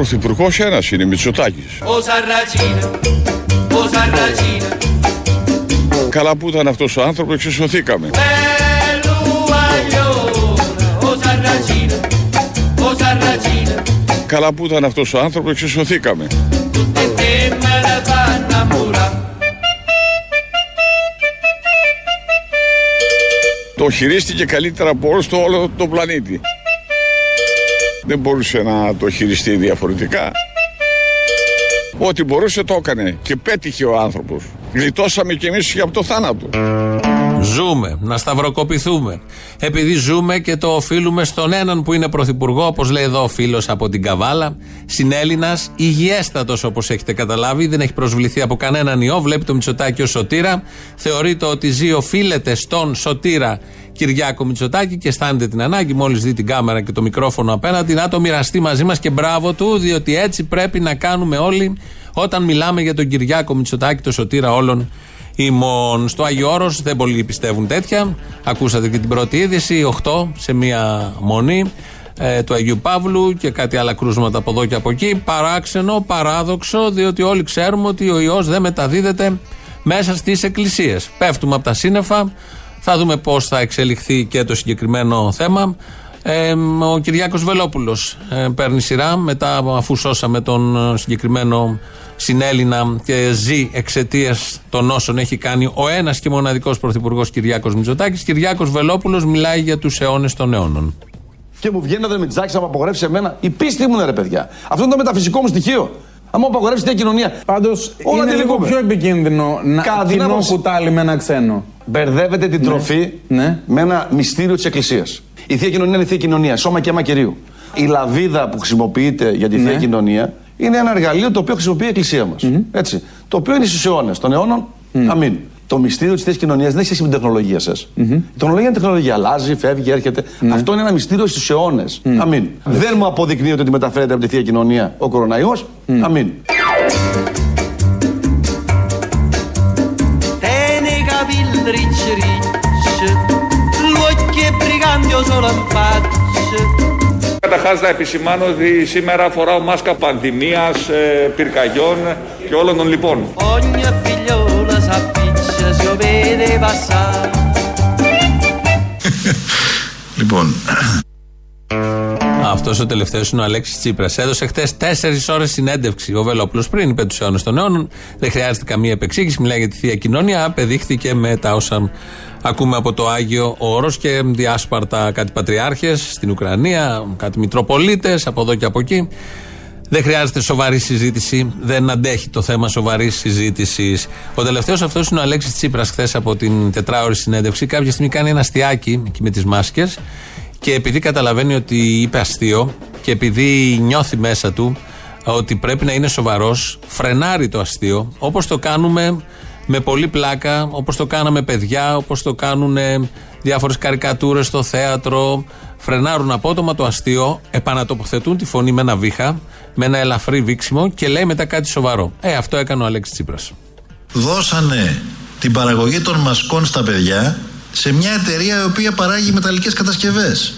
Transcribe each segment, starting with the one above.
Πρωθυπουργός ένας είναι, Μητσοτάκης. Καλά που ήταν αυτός ο άνθρωπος, εξισωθήκαμε. Καλά που ήταν αυτός ο άνθρωπος, εξισωθήκαμε. Το χειρίστηκε καλύτερα από όλο το όλο τον πλανήτη. Δεν μπορούσε να το χειριστεί διαφορετικά. Ό,τι μπορούσε το έκανε και πέτυχε ο άνθρωπος. Γλιτώσαμε κι εμείς και από το θάνατο. Ζούμε, να σταυροκοπηθούμε. Επειδή ζούμε και το οφείλουμε στον έναν που είναι πρωθυπουργό, όπως λέει εδώ ο φίλος από την Καβάλα, συνέλληνα, υγιέστατος όπως έχετε καταλάβει, δεν έχει προσβληθεί από κανέναν ιό. Βλέπει το Μητσοτάκι ως σωτήρα. Θεωρείται ότι ζει, οφείλεται στον σωτήρα Κυριάκο Μητσοτάκη και αισθάνεται την ανάγκη, μόλις δει την κάμερα και το μικρόφωνο απέναντι, να το μοιραστεί μαζί μας και μπράβο του, διότι έτσι πρέπει να κάνουμε όλοι όταν μιλάμε για τον Κυριάκο Μητσοτάκη, το σωτήρα όλων ημών. Στο Άγιο Όρος δεν πολλοί πιστεύουν τέτοια. Ακούσατε και την πρώτη είδηση, 8 σε μία μονή ε, του Αγίου Παύλου και κάτι άλλα κρούσματα από εδώ και από εκεί. Παράξενο, παράδοξο, διότι όλοι ξέρουμε ότι ο ιός δεν μεταδίδεται μέσα στις εκκλησίες. Πέφτουμε από τα σύννεφα, θα δούμε πώς θα εξελιχθεί και το συγκεκριμένο θέμα. Ε, ο Κυριάκος Βελόπουλος ε, παίρνει σειρά μετά αφού σώσαμε τον συγκεκριμένο συνέλληνα και ζει εξαιτίας των όσων έχει κάνει ο ένας και μοναδικός πρωθυπουργός Κυριάκος Μητσοτάκης. Κυριάκος Βελόπουλος μιλάει για τους αιώνες των αιώνων. Και μου βγαίνει ο Μητσάκης να μου απογορεύσει εμένα. Η πίστη μου είναι ρε παιδιά. Αυτό είναι το μεταφυσικό μου στοιχείο. Αν μου απαγορεύσει την κοινωνία. Πάντως είναι λίγο πιο επικίνδυνο να κοινό κουτάλι με ένα ξένο. Μπερδεύετε την ναι. τροφή ναι. με ένα μυστήριο της Εκκλησίας. Η θεία κοινωνία είναι η θεία κοινωνία, σώμα και αίμα κυρίου. Η λαβίδα που χρησιμοποιείται για τη θεία ναι. κοινωνία είναι ένα εργαλείο το οποίο χρησιμοποιεί η Εκκλησία μας. Έτσι. Το οποίο είναι στους αιώνες των αιώνων. Αμήν. Το μυστήριο της θέση κοινωνίας δεν έχει σχέση με την τεχνολογία σας. Η τεχνολογία είναι τεχνολογία. Αλλάζει, φεύγει, έρχεται. Ναι. Αυτό είναι ένα μυστήριο στους αιώνες. Αμήν. Δεν μου αποδεικνύεται ότι μεταφέρεται από τη θεία κοινωνία ο κοροναϊός. Αμήν. Καταρχάς, να επισημάνω ότι σήμερα φοράω μάσκα πανδημίας, ε, πυρκαγιών και όλων των λοιπόν. λοιπόν. Αυτός ο τελευταίος είναι ο Αλέξης Τσίπρας. Έδωσε χτε 4 ώρες συνέντευξη ο Βελόπουλος πριν, είπε τους αιώνες των αιώνων. Δεν χρειάζεται καμία επεξήγηση. Μιλάει για τη θεία κοινωνία. Απεδείχθηκε με τα όσα ακούμε από το Άγιο Όρος και διάσπαρτα κάτι πατριάρχες στην Ουκρανία, κάτι Μητροπολίτες από εδώ και από εκεί. Δεν χρειάζεται σοβαρή συζήτηση. Δεν αντέχει το θέμα σοβαρής συζήτησης. Ο τελευταίος αυτός είναι ο Αλέξης Τσίπρας, χθες από την τετράωρη συνέντευξη. Κάποια στιγμή κάνει ένα αστιάκι εκεί με τις μάσκες και επειδή καταλαβαίνει ότι είπε αστείο και επειδή νιώθει μέσα του ότι πρέπει να είναι σοβαρός, φρενάρει το αστείο όπως το κάνουμε με πολύ πλάκα, όπως το κάναμε παιδιά, όπως το κάνουν διάφορες καρικατούρες στο θέατρο. Φρενάρουν απότομα το αστείο, επανατοποθετούν τη φωνή με ένα βήχα, με ένα ελαφρύ βήξιμο και λέει μετά κάτι σοβαρό. Ε, αυτό έκανε ο Αλέξης Τσίπρας. Δώσανε την παραγωγή των μασκών στα παιδιά σε μια εταιρεία η οποία παράγει μεταλλικές κατασκευές.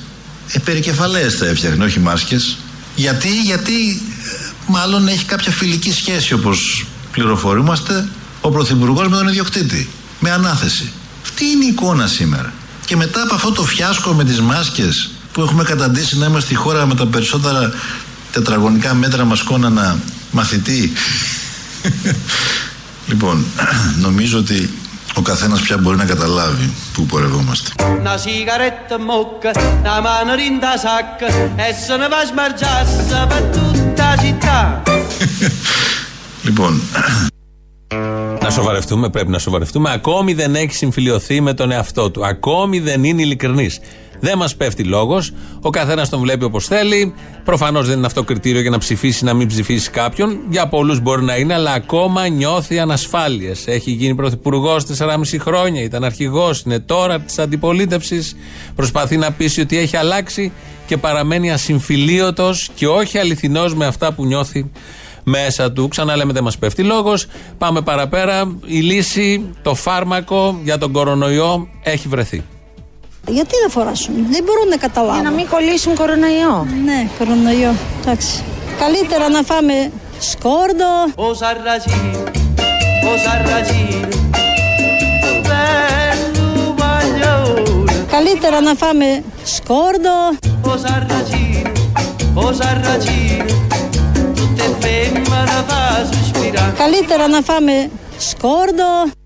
Ε, περικεφαλές θα έφτιαχνε, όχι μάσκες. Γιατί, γιατί ε, μάλλον έχει κάποια φιλική σχέση όπως πληροφορούμαστε ο Πρωθυπουργός με τον ιδιοκτήτη. Με ανάθεση. Αυτή είναι η εικόνα σήμερα. Και μετά από αυτό το φιάσκο με τις μάσκες που έχουμε καταντήσει να είμαστε η χώρα με τα περισσότερα τετραγωνικά μέτρα μασκών ανά μαθητή. λοιπόν, νομίζω ότι ο καθένας πια μπορεί να καταλάβει πού πορευόμαστε. λοιπόν, να σοβαρευτούμε, πρέπει να σοβαρευτούμε. Ακόμη δεν έχει συμφιλειωθεί με τον εαυτό του. Ακόμη δεν είναι ειλικρινής. Δεν μας πέφτει λόγος. Ο καθένας τον βλέπει όπως θέλει. Προφανώς δεν είναι αυτό κριτήριο για να ψηφίσει, να μην ψηφίσει κάποιον. Για πολλούς μπορεί να είναι, αλλά ακόμα νιώθει ανασφάλειες. Έχει γίνει πρωθυπουργός 4,5 χρόνια, ήταν αρχηγός, είναι τώρα της αντιπολίτευσης. Προσπαθεί να πείσει ότι έχει αλλάξει και παραμένει ασυμφιλίωτος και όχι αληθινός με αυτά που νιώθει μέσα του. Ξαναλέμε δεν μας πέφτει λόγος. Πάμε παραπέρα. Η λύση, το φάρμακο για τον κορονοϊό έχει βρεθεί. Γιατί δεν φοράσουν, δεν μπορούν να καταλάβουν. Για να μην κολλήσουν κορονοϊό. Ναι, κορονοϊό. Εντάξει. Καλύτερα να φάμε σκόρδο. Καλύτερα να φάμε σκόρδο. Καλύτερα να φάμε σκόρδο.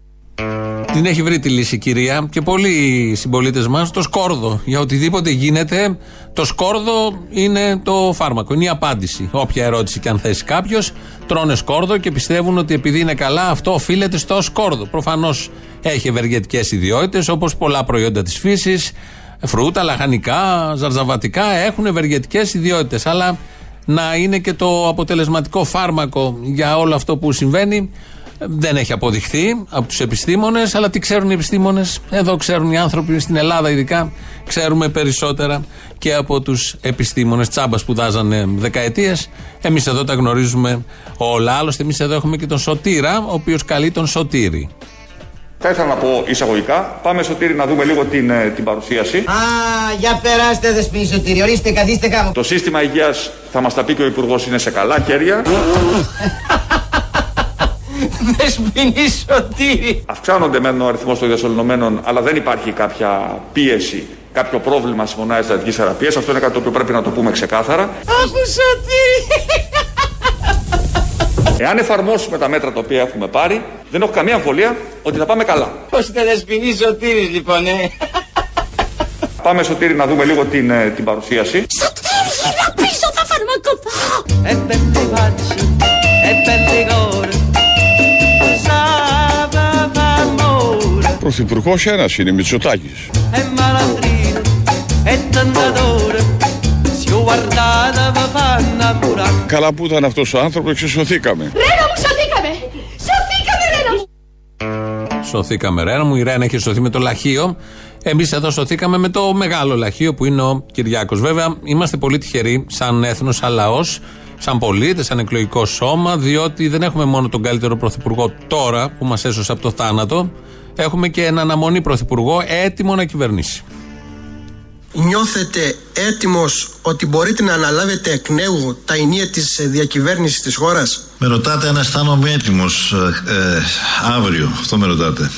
Την έχει βρει τη λύση η κυρία και πολλοί συμπολίτες μας το σκόρδο. Για οτιδήποτε γίνεται, το σκόρδο είναι το φάρμακο, είναι η απάντηση. Όποια ερώτηση και αν θέσει κάποιος, τρώνε σκόρδο και πιστεύουν ότι επειδή είναι καλά, αυτό οφείλεται στο σκόρδο. Προφανώς έχει ευεργετικές ιδιότητες όπως πολλά προϊόντα της φύσης, φρούτα, λαχανικά, ζαρζαβατικά έχουν ευεργετικές ιδιότητες. Αλλά να είναι και το αποτελεσματικό φάρμακο για όλο αυτό που συμβαίνει δεν έχει αποδειχθεί από τους επιστήμονες, αλλά τι ξέρουν οι επιστήμονες; Εδώ ξέρουν οι άνθρωποι, στην Ελλάδα ειδικά, ξέρουμε περισσότερα και από τους επιστήμονες. Τσάμπας σπουδάζανε δεκαετίες. Εμείς εδώ τα γνωρίζουμε όλα. Άλλωστε, εμείς εδώ έχουμε και τον Σωτήρα, ο οποίος καλεί τον Σωτήρη. Θα ήθελα να πω εισαγωγικά. Πάμε, Σωτήρη, να δούμε λίγο την, ε, την παρουσίαση. Α, για περάστε, δεσπίνη Σωτήρη. Ορίστε, καθίστε κάπου. Το σύστημα υγείας, θα μας τα πει και ο Υπουργός, είναι σε καλά χέρια. Δεσποινή Σωτήρη. Αυξάνονται μεν ο αριθμός των διασωληνωμένων, αλλά δεν υπάρχει κάποια πίεση, κάποιο πρόβλημα στι μονάδε στρατηγική θεραπεία. Αυτό είναι κάτι το οποίο πρέπει να το πούμε ξεκάθαρα. Αχ, Σωτήρη. Εάν εφαρμόσουμε τα μέτρα τα οποία έχουμε πάρει, δεν έχω καμία αμφιβολία ότι θα πάμε καλά. Πώς θα δεσποινή Σωτήρη, λοιπόν, ε; Πάμε, Σωτήρη, να δούμε λίγο την, ε, την παρουσίαση. Σωτήρη, να πίσω θα φαρμακοπάω. Πρωθυπουργός ένας είναι, Μητσοτάκης. e malandrino, e tentatore, Si ho guardata mi fa innamorare. Καλά που ήταν αυτός ο άνθρωπος και σωθήκαμε. Ρένα μου, σωθήκαμε. Σωθήκαμε, Ρένα μου. Σωθήκαμε, Ρένα μου. Η Ρένα έχει σωθεί με το λαχείο. Εμείς εδώ σωθήκαμε με το μεγάλο λαχείο που είναι ο Κυριάκος. Βέβαια, είμαστε πολύ τυχεροί σαν έθνος, σαν λαός, σαν πολίτες, σαν εκλογικό σώμα, διότι δεν έχουμε μόνο τον καλύτερο πρωθυπουργό τώρα που μας έσωσε από το θάνατο. Έχουμε και έναν αναμονή πρωθυπουργό έτοιμο να κυβερνήσει. Νιώθετε έτοιμος ότι μπορείτε να αναλάβετε εκ νέου τα ενία της ε, διακυβέρνησης της χώρας; Με ρωτάτε αν αισθάνομαι έτοιμος ε, αύριο. Αυτό με ρωτάτε.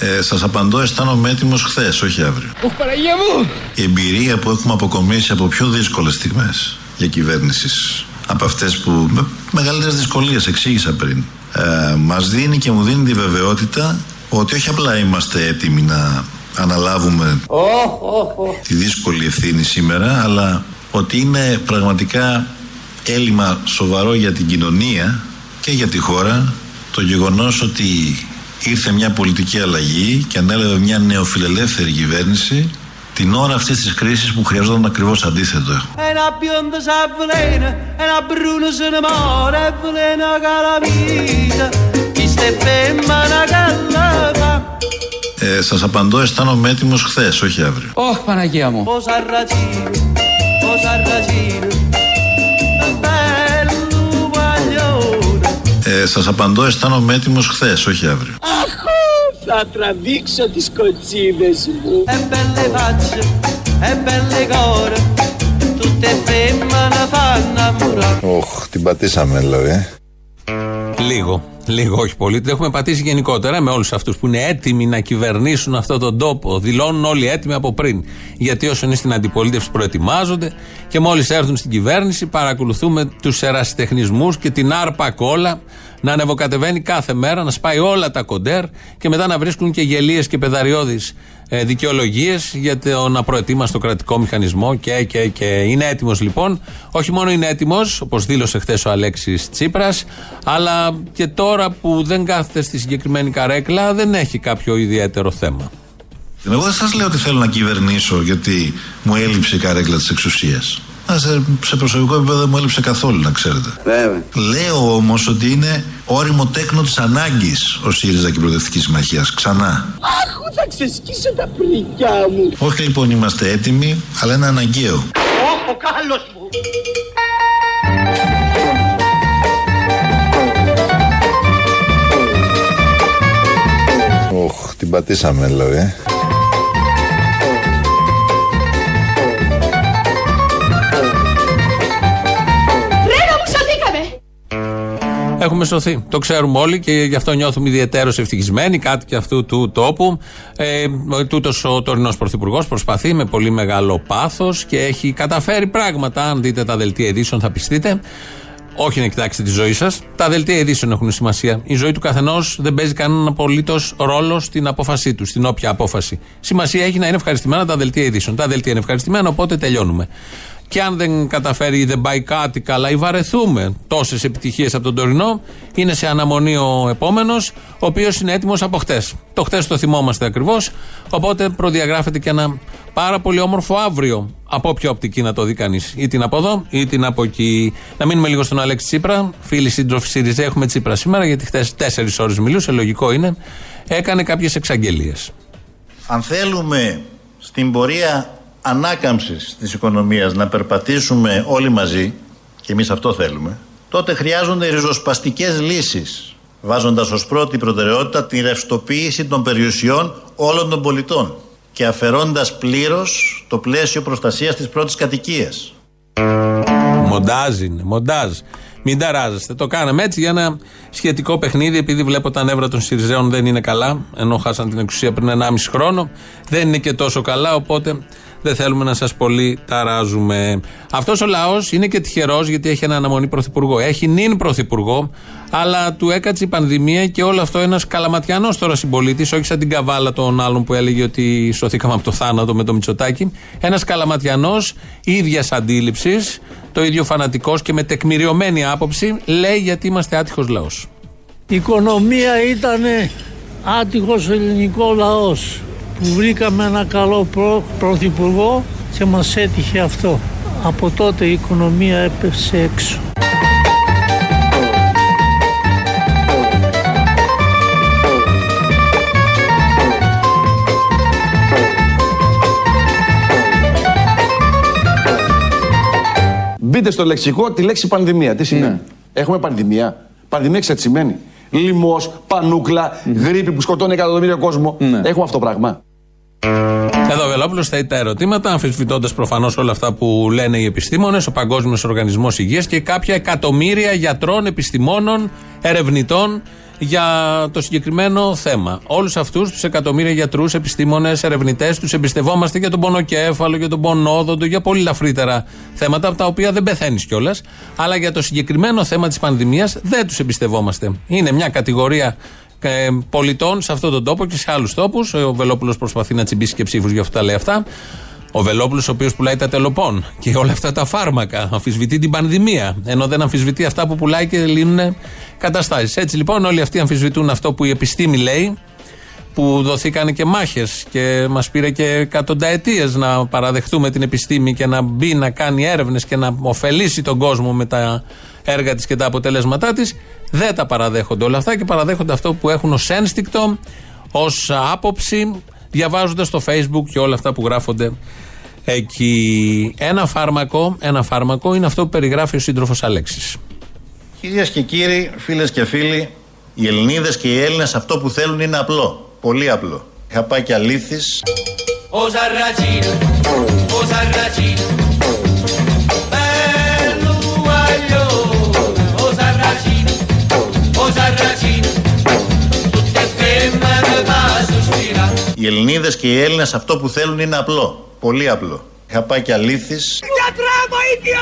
Ε, Σας απαντώ, αισθάνομαι έτοιμος χθες, όχι αύριο. Ωχ, Παναγία μου. Η εμπειρία που έχουμε αποκομίσει από πιο δύσκολες στιγμές για κυβέρνησης, από αυτές που με μεγαλύτερες δυσκολίες εξήγησα πριν, ε, μας δίνει και μου δίνει τη βεβαιότητα ότι όχι απλά είμαστε έτοιμοι να αναλάβουμε τη δύσκολη ευθύνη σήμερα, αλλά ότι είναι πραγματικά έλλειμμα σοβαρό για την κοινωνία και για τη χώρα το γεγονός ότι ήρθε μια πολιτική αλλαγή και ανέλαβε μια νεοφιλελεύθερη κυβέρνηση την ώρα αυτής της κρίσης που χρειαζόταν ακριβώς αντίθετο. Ένα ε, σας απαντώ, ο έτοιμος χθες, όχι αύριο. Όχι, Παναγία μου. Ε, σας απαντώ, αισθάνομαι έτοιμος χθες, όχι αύριο. Αχ, θα τραβήξω τις κοτσίδες μου. Οχ, την πατήσαμε, λέω. Ε. Λίγο. Λίγο, όχι πολύ. Το έχουμε πατήσει γενικότερα με όλους αυτούς που είναι έτοιμοι να κυβερνήσουν αυτόν τον τόπο. Δηλώνουν όλοι έτοιμοι από πριν. Γιατί όσο είναι στην αντιπολίτευση προετοιμάζονται και μόλις έρθουν στην κυβέρνηση παρακολουθούμε τους ερασιτεχνισμούς και την άρπα κόλλα να ανεβοκατεβαίνει κάθε μέρα, να σπάει όλα τα κοντέρ και μετά να βρίσκουν και γελίες και πεδαριώδεις ε, δικαιολογίες για τον απροετοίμαστο κρατικό μηχανισμό και, και, και. Είναι έτοιμος λοιπόν. Όχι μόνο είναι έτοιμος, όπως δήλωσε χθες ο Αλέξης Τσίπρας, αλλά και τώρα που δεν κάθεται στη συγκεκριμένη καρέκλα δεν έχει κάποιο ιδιαίτερο θέμα. Εγώ δεν σας λέω ότι θέλω να κυβερνήσω γιατί μου έλειψε η καρέκλα της εξουσίας. Α, σε, σε προσωπικό επίπεδο δεν μου έλειψε καθόλου, να ξέρετε. Βέβαια. Λέω όμως ότι είναι όριμο τέκνο της ανάγκης ο ΣΥΡΙΖΑ και η Προοδευτική Συμμαχία. Ξανά. Αχ, θα ξεσκίσω τα πρικιά μου. Όχι λοιπόν είμαστε έτοιμοι, αλλά είναι αναγκαίο. Ωχ, ο κάλος μου. Οχ, την πατήσαμε, λέω, ε. Έχουμε σωθεί. Το ξέρουμε όλοι και γι' αυτό νιώθουμε ιδιαίτερως ευτυχισμένοι. Κάτι και αυτού του τόπου. Ε, Τούτος ο τωρινός πρωθυπουργός προσπαθεί με πολύ μεγάλο πάθος και έχει καταφέρει πράγματα. Αν δείτε τα δελτία ειδήσεων, θα πιστείτε. Όχι να κοιτάξετε τη ζωή σας. Τα δελτία ειδήσεων έχουν σημασία. Η ζωή του καθενός δεν παίζει κανέναν απολύτως ρόλο στην απόφασή του, στην όποια απόφαση. Σημασία έχει να είναι ευχαριστημένα τα δελτία ειδήσεων. Τα δελτία είναι ευχαριστημένα, οπότε τελειώνουμε. Και αν δεν καταφέρει ή δεν πάει κάτι καλά ή βαρεθούμε τόσες επιτυχίες από τον τωρινό, είναι σε αναμονή ο επόμενος, ο οποίος είναι έτοιμος από χτες. Το χτες το θυμόμαστε ακριβώς. Οπότε προδιαγράφεται και ένα πάρα πολύ όμορφο αύριο. Από όποια οπτική να το δει κανείς. Ή την από εδώ ή την από εκεί. Να μείνουμε λίγο στον Αλέξη Τσίπρα. Φίλοι σύντροφοι ΣΥΡΙΖΑ, έχουμε Τσίπρα σήμερα, γιατί χτες τέσσερις ώρες μιλούσε, λογικό είναι. Έκανε κάποιες εξαγγελίες. Αν θέλουμε στην πορεία ανάκαμψης της οικονομίας να περπατήσουμε όλοι μαζί και εμείς αυτό θέλουμε τότε χρειάζονται ριζοσπαστικές λύσεις βάζοντας ως πρώτη προτεραιότητα τη ρευστοποίηση των περιουσιών όλων των πολιτών και αφαιρώντας πλήρως το πλαίσιο προστασίας της πρώτης κατοικίας. Μοντάζ είναι, μοντάζ. Μην ταράζεστε. Το κάναμε έτσι για ένα σχετικό παιχνίδι, επειδή βλέπω τα νεύρα των Σιριζέων δεν είναι καλά, ενώ χάσαν την εξουσία πριν 1,5 χρόνο. Δεν είναι και τόσο καλά, οπότε δεν θέλουμε να σας πολύ ταράζουμε. Αυτός ο λαός είναι και τυχερός γιατί έχει ένα αναμονή πρωθυπουργό. Έχει νυν πρωθυπουργό, αλλά του έκατσε η πανδημία και όλο αυτό ένας καλαματιανός τώρα συμπολίτης, όχι σαν την καβάλα των άλλων που έλεγε ότι σωθήκαμε από το θάνατο με το Μητσοτάκι. Ένας καλαματιανός ίδιας αντίληψης, το ίδιο φανατικός και με τεκμηριωμένη άποψη, λέει γιατί είμαστε άτυχος λαός. Η οικονομία ήταν άτυχος ελληνικό λαός που βρήκαμε ένα καλό προ, πρωθυπουργό και μας έτυχε αυτό. Από τότε η οικονομία έπεσε έξω. Μπείτε στο λεξικό τη λέξη πανδημία. Τι σημαίνει; Ναι. Έχουμε πανδημία. Πανδημία ξέρετε τι σημαίνει. Λοιμός, πανούκλα, γρήπη που σκοτώνει εκατομμύρια κόσμο. Ναι. Έχουμε αυτό το πράγμα. Εδώ ο Βελόπουλος θέτει τα ερωτήματα, αμφισβητώντας προφανώς όλα αυτά που λένε οι επιστήμονες, ο Παγκόσμιος Οργανισμός Υγείας και κάποια εκατομμύρια γιατρών, επιστημόνων, ερευνητών για το συγκεκριμένο θέμα. Όλους αυτούς τους εκατομμύρια γιατρούς, επιστήμονες, ερευνητές, τους εμπιστευόμαστε για τον πονοκέφαλο, για τον πονόδοντο, για πολύ λαφρύτερα θέματα, από τα οποία δεν πεθαίνεις κιόλας. Αλλά για το συγκεκριμένο θέμα της πανδημίας δεν τους εμπιστευόμαστε. Είναι μια κατηγορία ε, πολιτών σε αυτόν τον τόπο και σε άλλους τόπους. Ο Βελόπουλος προσπαθεί να τσιμπήσει και ψήφους για αυτά τα λέει αυτά. Ο Βελόπουλος, ο οποίος πουλάει τα τελοπών και όλα αυτά τα φάρμακα, αμφισβητεί την πανδημία. Ενώ δεν αμφισβητεί αυτά που πουλάει και λύνουν καταστάσεις. Έτσι λοιπόν, όλοι αυτοί αμφισβητούν αυτό που η επιστήμη λέει, που δοθήκαν και μάχες και μας πήρε και εκατονταετίε να παραδεχτούμε την επιστήμη και να μπει να κάνει έρευνες και να ωφελήσει τον κόσμο με τα έργα της και τα αποτελέσματά της. Δεν τα παραδέχονται όλα αυτά και παραδέχονται αυτό που έχουν ως ένστικτο, ως άποψη, διαβάζοντας στο Facebook και όλα αυτά που γράφονται εκεί. Ένα φάρμακο, ένα φάρμακο είναι αυτό που περιγράφει ο σύντροφος Αλέξης. Κυρίες και κύριοι, φίλες και φίλοι, οι Ελληνίδες και οι Έλληνες αυτό που θέλουν είναι απλό. Πολύ απλό. Είχα πάει και αλήθει. O Sarracino, Οι Ελληνίδες και οι Έλληνες αυτό που θέλουν είναι απλό. Πολύ απλό. Είχα πάει και αλήθει. Γιατρέ βοήθεια!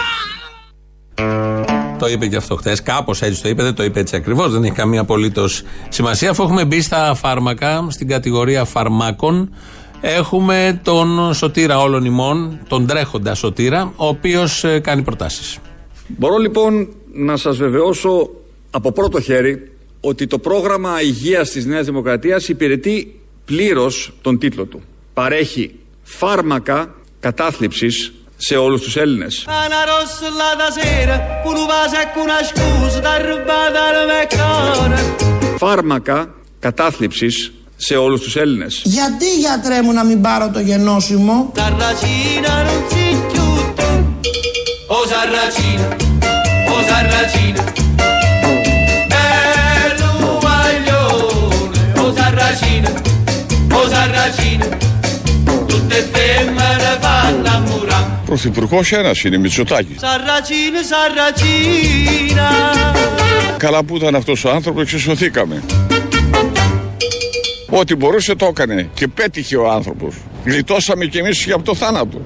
Το είπε και αυτό χθες. Κάπως έτσι το είπε, δεν το είπε έτσι ακριβώς. Δεν έχει καμία απολύτως σημασία. Αφού έχουμε μπει στα φάρμακα, στην κατηγορία φαρμάκων, έχουμε τον σωτήρα όλων ημών, τον τρέχοντα σωτήρα, ο οποίος κάνει προτάσεις. Μπορώ λοιπόν να σας βεβαιώσω από πρώτο χέρι ότι το πρόγραμμα υγείας της Νέας Δημοκρατίας υπηρετεί πλήρως τον τίτλο του. Παρέχει φάρμακα κατάθλιψης σε όλους τους Έλληνες. Una rossa da sera, con un vaso e con una scusa, da rubata al meccone. Φάρμακα κατάθλιψης σε όλους τους Έλληνες. Γιατί γιατρέ μου να μην πάρω το γενώσιμο; Sarracina o Sarracina, tutte femmine fanno a murare. Πρωθυπουργός ένας είναι, Μητσοτάκης. Σαρατσίνε, σαρατσίνα. Καλά που ήταν αυτός ο άνθρωπος, εξισωθήκαμε. Ό,τι μπορούσε το έκανε και πέτυχε ο άνθρωπος. Γλιτώσαμε κι εμείς και από το θάνατο.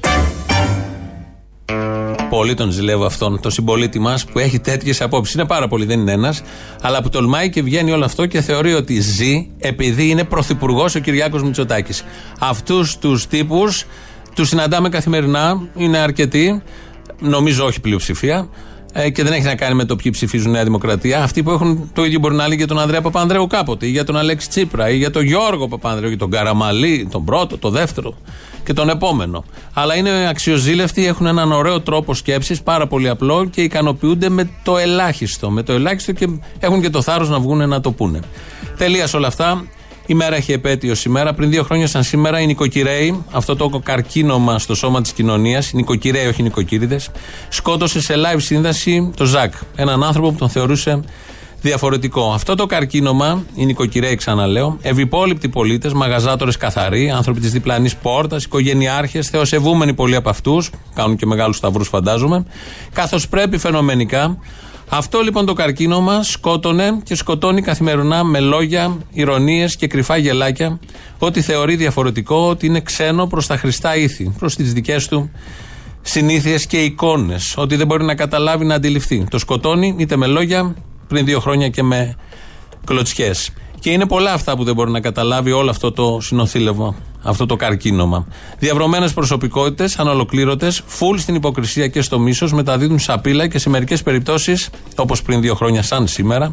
Πολύ τον ζηλεύω αυτόν, τον συμπολίτη μας που έχει τέτοιες απόψεις. Είναι πάρα πολύ, δεν είναι ένας, αλλά που τολμάει και βγαίνει όλο αυτό και θεωρεί ότι ζει επειδή είναι πρωθυπουργός ο Κυριάκος Μητσοτάκης. Αυτούς τους τύπους τους συναντάμε καθημερινά, είναι αρκετοί, νομίζω όχι πλειοψηφία, ε, και δεν έχει να κάνει με το ποιοι ψηφίζουν Νέα Δημοκρατία. Αυτοί που έχουν το ίδιο μπορεί να λέει για τον Ανδρέα Παπανδρέου κάποτε, ή για τον Αλέξη Τσίπρα, ή για τον Γιώργο Παπανδρέου, ή τον Καραμαλή, τον πρώτο, τον δεύτερο και τον επόμενο. Αλλά είναι αξιοζήλευτοι, έχουν έναν ωραίο τρόπο σκέψης, πάρα πολύ απλό και ικανοποιούνται με το ελάχιστο. Με το ελάχιστο και έχουν και το θάρρος να βγουν να το πούνε. Τελείας όλα αυτά. Η μέρα έχει επέτειο σήμερα. Πριν δύο χρόνια, σαν σήμερα, οι νοικοκυρέοι, αυτό το καρκίνωμα στο σώμα της κοινωνίας, οι νοικοκυρέοι, όχι οι νοικοκύριδες, σκότωσε σε live σύνδεση το Ζακ. Έναν άνθρωπο που τον θεωρούσε διαφορετικό. Αυτό το καρκίνωμα, οι νοικοκυρέοι, ξαναλέω, ευυπόλοιπτοι πολίτες, μαγαζάτορες καθαροί, άνθρωποι της διπλανής πόρτας, οικογενειάρχες, θεοσεβούμενοι πολλοί από αυτούς, κάνουν και μεγάλους σταυρούς, φαντάζομαι, καθώς πρέπει φαινομενικά αυτό λοιπόν το καρκίνωμα σκότωνε και σκοτώνει καθημερινά με λόγια, ηρωνίες και κρυφά γελάκια ότι θεωρεί διαφορετικό, ότι είναι ξένο προς τα χρηστά ήθη, προς τις δικές του συνήθειες και εικόνες. Ότι δεν μπορεί να καταλάβει, να αντιληφθεί. Το σκοτώνει είτε με λόγια, πριν δύο χρόνια και με κλωτσιές. Και είναι πολλά αυτά που δεν μπορεί να καταλάβει όλο αυτό το συνοθήλευμα, αυτό το καρκίνωμα. Διαβρωμένες προσωπικότητες, ανολοκλήρωτες, φουλ στην υποκρισία και στο μίσος, μεταδίδουν σαπίλα και σε μερικές περιπτώσεις, όπως πριν δύο χρόνια, σαν σήμερα,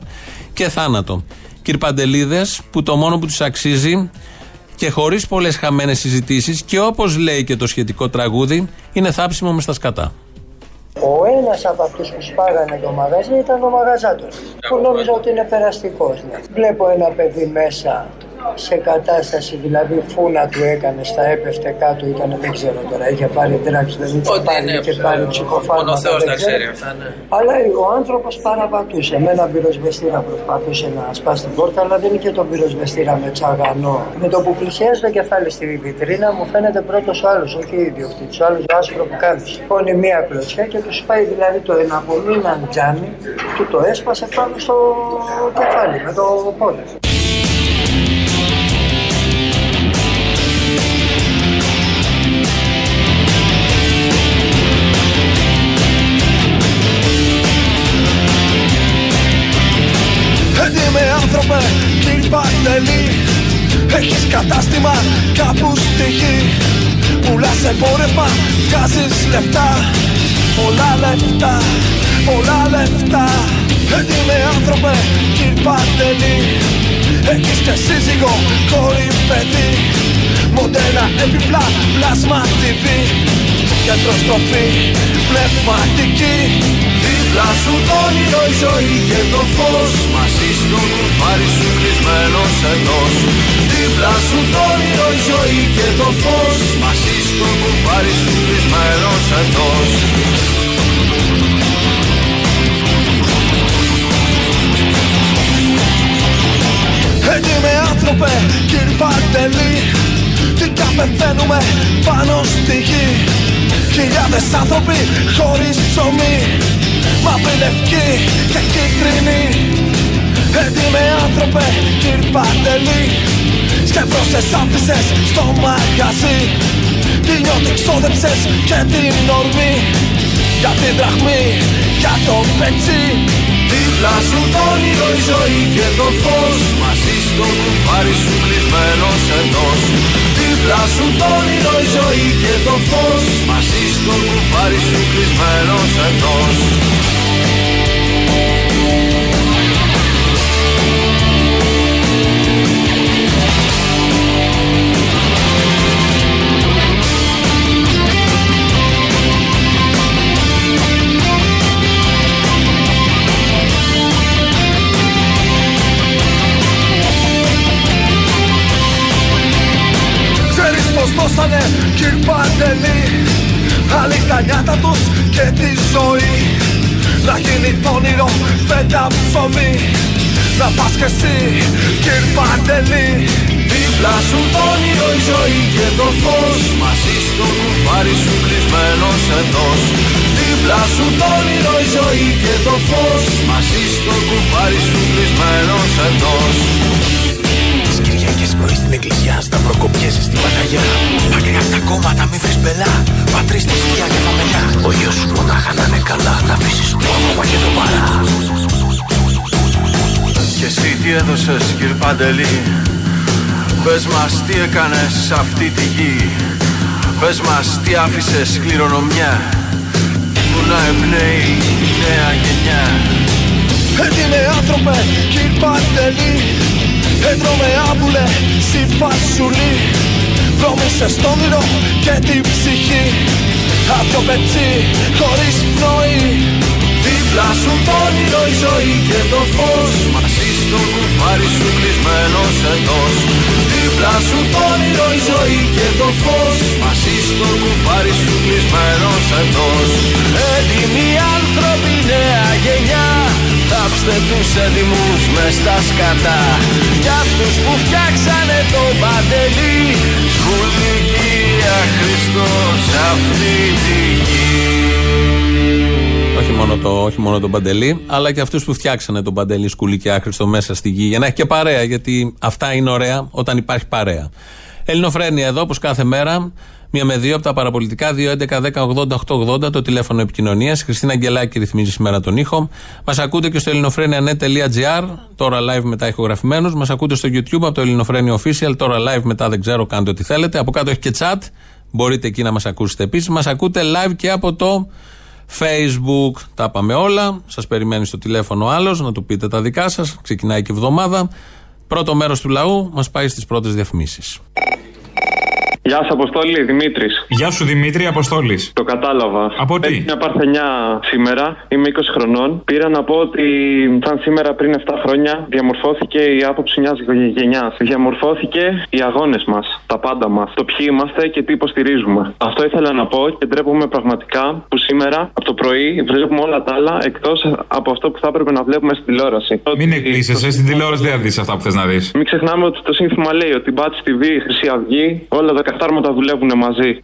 και θάνατο. Κυρπαντελίδες, που το μόνο που τους αξίζει και χωρίς πολλές χαμένες συζητήσεις και όπως λέει και το σχετικό τραγούδι, είναι θάψιμο μες στα σκατά. Ο ένας από αυτούς που σπάγανε το μαγαζί ήταν ο μαγαζάτος, που νόμιζα ότι είναι περαστικός. Ναι. Βλέπω ένα παιδί μέσα σε κατάσταση, δηλαδή φούνα του έκανε, στα έπεφτε κάτω, ήταν δεν ξέρω τώρα, είχε πάρει τράξη, δεν είχε πάρει, είχε πάρει ψυχοφάρμακα. Μόνο να ξέρει αυτά, ναι. Αλλά ο άνθρωπος παραβατούσε. Με ένα πυροσβεστήρα προσπαθούσε να σπάσει την πόρτα, αλλά δεν είχε τον πυροσβεστήρα με τσαγανό. Με το που πλησιάζει το κεφάλι στη βιτρίνα, μου φαίνεται πρώτος ο άλλος, όχι ο ιδιοκτήτη, ο άλλο ο άσπρο που κάνει. Πόνει μία κλωτσιά και τους πάει δηλαδή το εναπομείναν τζάμι, του το έσπασε πάνω στο κεφάλι με το πόδι. Βγάζεις λεφτά Πολλά λεφτά, πολλά λεφτά. Με άνθρωπε κύριε Παντελή Έχεις και σύζυγο, κόρη, παιδί. Μοντέλα, επιπλά, πλάσμα TV Κέντρο στροφή, πνευματική Δίπλα σου το όνειρο η ζωή και το φως. Μαζί στο κουφάρι σου κλεισμένος εντός Δίπλα σου το όνειρο η ζωή και το φως. Μαζί στο κουφάρι σου κλεισμένος εντός Έτσι με άνθρωπε κύριε Παντελή Τι πεθαίνουμε πάνω στη γη. Χιλιάδες άνθρωποι χωρίς ψωμί Μαύρη λευκή και κίτρινη Έτοιμοι άνθρωπε κύριε Παντελή. Σκεφτώσες άφησες στο μαγαζί Τι νιώτη ξόδεψες και την ορμή. Για την δραχμή, για το πετσί. Δίπλα σου το όνειρο η ζωή και το φως. Μαζί στο κουμπάρι σου κλεισμένος εντός Δίπλα σου το όνειρο η ζωή και το φως. Μαζί στο κουμπάρι σου κλεισμένος εντός. Ξέρεις πως δώσανε κύριε Παντελή Άλλοι τα νιάτα τους και τη ζωή. Να γίνει όνειρο φέτα ψωμί. Να πας κι εσύ κύριε Παντελή. Δίπλα σου το όνειρο η ζωή και το φως. Μαζί στο κουφάρι σου κλεισμένος κλεισμένος εντός. Δίπλα σου το όνειρο η ζωή και το φως. Μαζί στο κουμπάρι σου κλεισμένος εντός. Τις Κυριακές πρωί στην εκκλησιά Σταυροκοπιέσαι στην Παναγιά Μακριά από τα κόμματα μη βρεις πελά. Πατρίς τη σκιά και φαμελιά. Ο γιος σου μονάχα να είναι καλά Να αφήσεις το ακόμα και το παρά. Και εσύ τι έδωσες κύριε Παντελή; Πες μας τι έκανες σε αυτή τη γη. Πες μας τι άφησες κληρονομιά. Που να εμπνέει η νέα γενιά. Έτοιμε άνθρωπε κύριε Παντελή Έτρωμε άμπουλε στη φασουλή Βρώμησες το όνειρο και την ψυχή. Απ' το πετσί χωρίς πνοή. Δίπλα σου το όνειρο η ζωή και το φως. Μαζί στο κουφάρι σου κλεισμένος εντός. Δίπλα σου το όνειρο η ζωή και το φως. Μαζί στο κουφάρι σου κλεισμένος εντός. Έτοιμοι άνθρωποι νέα γενιά Θάψτε τους έτοιμους μες στα σκατά Κι αυτούς που φτιάξανε το παντελή Σκουλικία Χριστός αυτή τη γη Όχι μόνο, το, όχι μόνο τον Παντελή, αλλά και αυτούς που φτιάξανε τον Παντελή Σκουλή και άχρηστο μέσα στη γη. Για να έχει και παρέα, γιατί αυτά είναι ωραία όταν υπάρχει παρέα. Ελληνοφρένια εδώ, όπως κάθε μέρα, μία με δύο από τα παραπολιτικά, 2.11.10.80.880, το τηλέφωνο επικοινωνίας. Χριστίνα Αγγελάκη ρυθμίζει σήμερα τον ήχο. Μας ακούτε και στο ελληνοφρένια.net.gr, τώρα live μετά ηχογραφημένους. Μας ακούτε στο YouTube από το Ελληνοφρένια Official, τώρα live μετά δεν ξέρω, κάντε ό,τι θέλετε. Από κάτω έχει και chat, μπορείτε εκεί να μας ακούσετε επίσης. Μας ακούτε live και από το Facebook. Τα πάμε όλα. Σας περιμένει στο τηλέφωνο άλλος να του πείτε τα δικά σας. Ξεκινάει και εβδομάδα. Πρώτο μέρος του λαού μας πάει στις πρώτες διαφημίσεις. Γεια σα, Αποστόλη, Δημήτρης. Γεια σου Δημήτρη, Αποστόλης. Το κατάλαβα. Από τι; Έχει μια παρθενιά σήμερα, είμαι 20 χρονών. Πήρα να πω ότι σαν σήμερα πριν 7 χρόνια διαμορφώθηκε η άποψη μιας γενιά. Διαμορφώθηκε οι αγώνες μας, τα πάντα μας. Το ποιοι είμαστε και τι υποστηρίζουμε. Αυτό ήθελα να πω και ντρέπομαι πραγματικά που σήμερα από το πρωί βλέπουμε όλα τα άλλα εκτός από αυτό που θα έπρεπε να βλέπουμε στην τηλεόραση. Μην εκπλήσεσαι, στην τηλεόραση δεν θα δεις αυτά που θες να δεις. Μην ξεχνάμε ότι το σύνθημα λέει ότι Μπάτς TV, Χρυσή Αυγή, όλα τα καθάρματα δουλεύουν μαζί.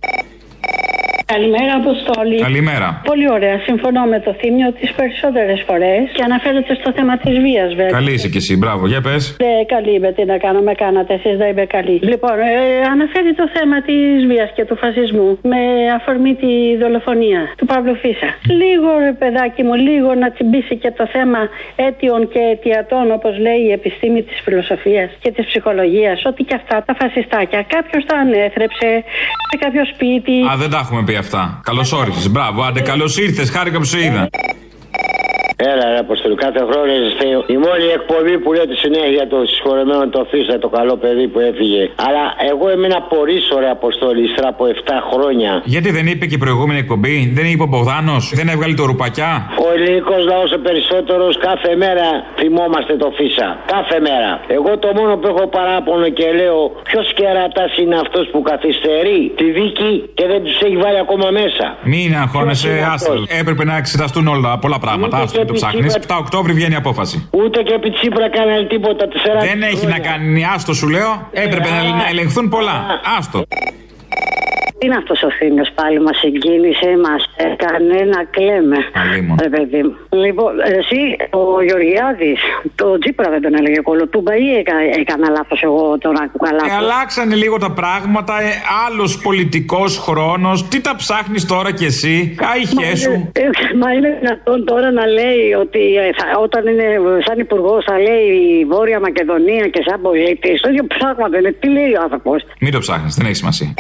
Καλημέρα, Αποστόλη. Καλημέρα. Πολύ ωραία. Συμφωνώ με το θύμιο τις περισσότερες φορές και αναφέρεται στο θέμα της βίας, βέβαια. Καλή είσαι κι εσύ, μπράβο, για πες. Ναι, καλή είμαι. Τι να κάνω, με κάνατε. Εσείς δεν είμαι καλή. Λοιπόν, ε, αναφέρει το θέμα της βίας και του φασισμού με αφορμή τη δολοφονία του Παύλου Φίσα. Λίγο, ρε παιδάκι μου, λίγο να τσιμπήσει και το θέμα αίτιων και αιτιατών, όπως λέει η επιστήμη της φιλοσοφίας και της ψυχολογίας. Ότι και αυτά τα φασιστάκια κάποιος τα ανέθρεψε σε κάποιο σπίτι. Α, δεν τα έχουμε πει αυτά. Καλώς όρισες. Μπράβο, άντε, καλώς ήρθες. Χάρηκα που σε είδα. Έλα, ρε Αποστολή, κάθε χρόνο είστε η μόνη εκπομπή που λέω τη συνέχεια το συγχωρεμένο το Φίσα, το καλό παιδί που έφυγε. Αλλά εγώ έμεινα πολύ ρε Αποστολή, ύστερα από 7 χρόνια. Γιατί δεν είπε και η προηγούμενη εκπομπή, δεν είπε ο Μπογδάνος, δεν έβγαλε το ρουπακιά; Ο ελληνικός λαός ο περισσότερος κάθε μέρα θυμόμαστε το Φίσα. Κάθε μέρα. Εγώ το μόνο που έχω παράπονο και λέω, ποιος κερατάς είναι αυτός που καθυστερεί τη δίκη και δεν τους έχει βάλει ακόμα μέσα. Μην αγχώνεσαι, άστρο. Έπρεπε να εξεταστούν όλα πολλά πράγματα. Άστρο το ψάχνεις. 7 Οκτώβρη βγαίνει η απόφαση. Ούτε και επί Τσίπρα κάνανε τίποτα τη Δεν έχει να κάνει, άστο σου λέω. Έπρεπε να, να ελεγχθούν πολλά. Άστο. Τι είναι αυτός ο Θήμιο πάλι μας συγκίνησε, μας έκανε να κλαίμε. Ρε παιδί μου. Λοιπόν, εσύ, ο Γεωργιάδης, το Τζίπρα δεν τον έλεγε κολοτούμπα ή έκα, έκανα λάθος εγώ τον άκουγα λάθο. Ε, αλλάξανε λίγο τα πράγματα. Ε, Άλλος πολιτικός χρόνος. Τι τα ψάχνεις τώρα κι εσύ. Άιχέ σου. Ε, μα είναι δυνατόν τώρα να λέει ότι ε, θα, όταν είναι σαν υπουργός θα λέει η Βόρεια Μακεδονία και σαν πολίτης. Το ίδιο πράγμα δεν είναι. Τι λέει ο άνθρωπος; Μην το ψάχνεις, δεν έχει σημασία.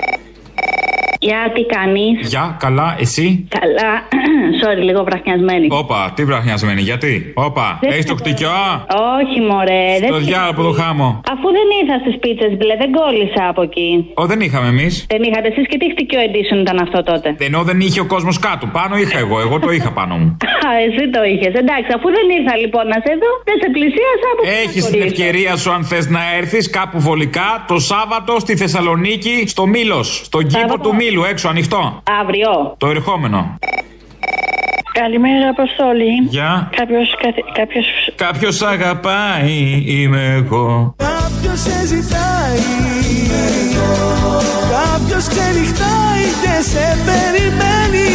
Γεια, τι κάνεις; Γεια, καλά, εσύ; Καλά. Sorry, λίγο βραχνιασμένη. Όπα, τι βραχνιασμένη, γιατί; Όπα, Δεν έχεις το ξέρω. χτυκιό. Όχι, μωρέ. Στο δεν- διάλογο από το χάμο. Αφού δεν ήρθα στις πίτσες μπλε, δεν κόλλησα από εκεί. Ω, δεν είχαμε εμείς. Δεν είχατε εσείς και τι χτυκιό edition ήταν αυτό τότε; Ενώ δεν είχε ο κόσμος κάτω. Πάνω είχα εγώ, εγώ το είχα πάνω μου. Α, εσύ το είχες. Εντάξει, αφού δεν ήρθα λοιπόν να σε δω, δεν σε πλησίασα από πού να Έχει την χωρίσω. ευκαιρία σου, αν θες να έρθεις κάπου βολικά, το Σάββατο στη Θεσσαλονίκη, στο Μήλος. Στον κήπο του Μήλου, έξω ανοιχτό. Αύριο. Το ερχόμενο. Καλημέρα, Αποστόλη. Γεια. Κάποιος. Κάποιος... Κάποιος αγαπάει, είμαι εγώ. Κάποιος σε ζητάει Κάποιος ξενυχτάει και σε περιμένει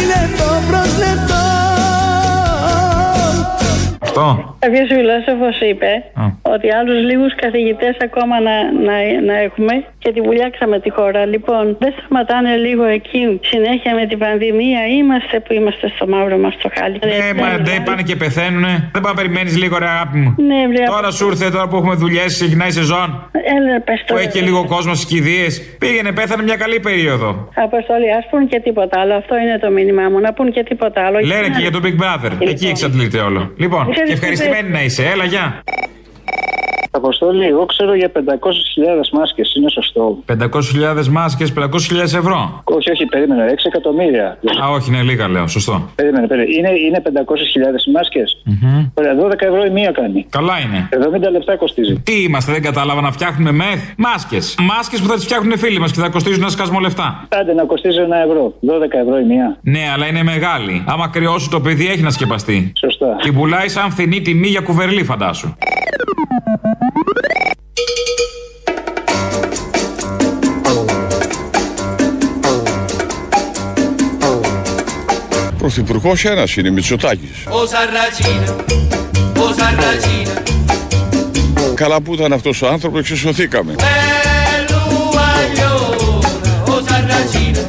Αυτό. Κάποιος φιλόσοφος είπε Α. ότι άλλους λίγους καθηγητές ακόμα να, να, να έχουμε και τη βουλιάξαμε τη χώρα. Λοιπόν, δεν σταματάνε λίγο εκεί συνέχεια με την πανδημία. Είμαστε που είμαστε στο μαύρο μας το χάλι. Ναι, μα δεν πάνε και πεθαίνουνε. Δεν πάει να περιμένεις λίγο, ρε αγάπη μου. Ναι, βρε, Τώρα σου ήρθε, τώρα που έχουμε δουλειές, ξεκινάει η σεζόν. Έλα, πες το. Που έχει και λίγο κόσμος στι κηδείε. Πήγαινε, πέθανε μια καλή περίοδο. Αποστολή, ας πούν και τίποτα άλλο. Αυτό είναι το μήνυμά μου. Να πούν και τίποτα άλλο. Λένε και για τον Big Brother. Εκεί εξαντλείται όλο. Λοιπόν, και ευχαριστημένη να είσαι. Έλα, γεια. Αποστολή, εγώ ξέρω για 500.000 μάσκες, είναι σωστό. 500.000 μάσκες, 500.000 ευρώ. Όχι, όχι, περίμενε, 6 εκατομμύρια. Α, όχι, είναι λίγα, λέω. Σωστό. Περίμενε, περίμενε. Είναι, είναι 500.000 μάσκες; Ωραία, 12 ευρώ η μία κάνει. Καλά είναι. 70 λεπτά κοστίζει. Τι είμαστε, δεν κατάλαβα να φτιάχνουμε μεθ. Μάσκες. Μάσκες που θα τις φτιάχνουν φίλοι μας και θα κοστίζουν ένα σκασμό λεφτά. Άντε να κοστίζει ένα ευρώ. 12 ευρώ η μία. Ναι, αλλά είναι μεγάλη. Άμα κρυώσει το παιδί έχει να σκεπαστεί. Σωστά. Την πουλάει σαν φθηνή τιμή για κουβερλί, φαντάσου. Πρωθυπουργός ένας είναι, Μητσοτάκης. Ο Σαρρατζίνα, ο Σαρρατζίνα, Καλά που ήταν αυτός ο άνθρωπος, εξισωθήκαμε. ο Σαρρατζίνα,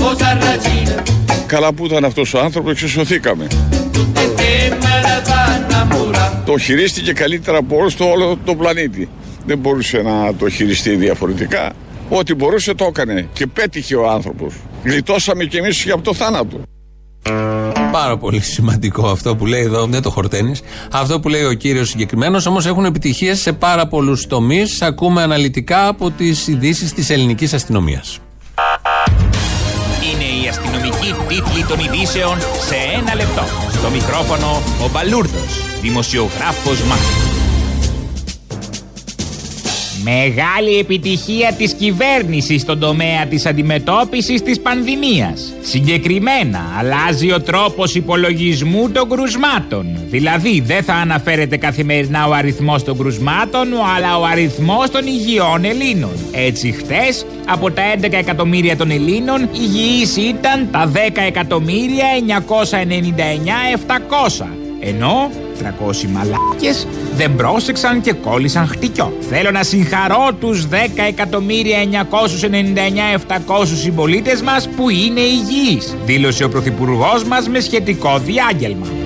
ο Σαρρατζίνα, Καλά που ήταν αυτός ο άνθρωπος, εξισωθήκαμε. e me la fanno mura. Το χειρίστηκε καλύτερα από όλο το όλο τον πλανήτη. Δεν μπορούσε να το χειριστεί διαφορετικά. Ό,τι μπορούσε το έκανε και πέτυχε ο άνθρωπος. Γλιτώσαμε κι εμείς και από το θάνατο. Πάρα πολύ σημαντικό αυτό που λέει εδώ, δεν το χορταίνεις. Αυτό που λέει ο κύριος συγκεκριμένος, όμως έχουν επιτυχίες σε πάρα πολλούς τομείς. Ακούμε αναλυτικά από τις ειδήσεις της ελληνικής αστυνομίας. Είναι η αστυνομική τίτλη των ειδήσεων σε ένα λεπτό. Στο μικρόφωνο ο Μπαλούρδος, δημοσιογράφος Μάρκος. Μεγάλη επιτυχία της κυβέρνησης στον τομέα της αντιμετώπισης της πανδημίας. Συγκεκριμένα, αλλάζει ο τρόπος υπολογισμού των κρουσμάτων. Δηλαδή, δεν θα αναφέρεται καθημερινά ο αριθμός των κρουσμάτων, αλλά ο αριθμός των υγιών Ελλήνων. Έτσι, χτες, από τα 11 εκατομμύρια των Ελλήνων, υγιείς ήταν τα 10 εκατομμύρια 999 700. Ενώ 300 μαλάκες δεν πρόσεξαν και κόλλησαν χτυκιό. Θέλω να συγχαρώ τους 10.999.700 συμπολίτες μας που είναι υγιείς, δήλωσε ο Πρωθυπουργός μας με σχετικό διάγγελμα.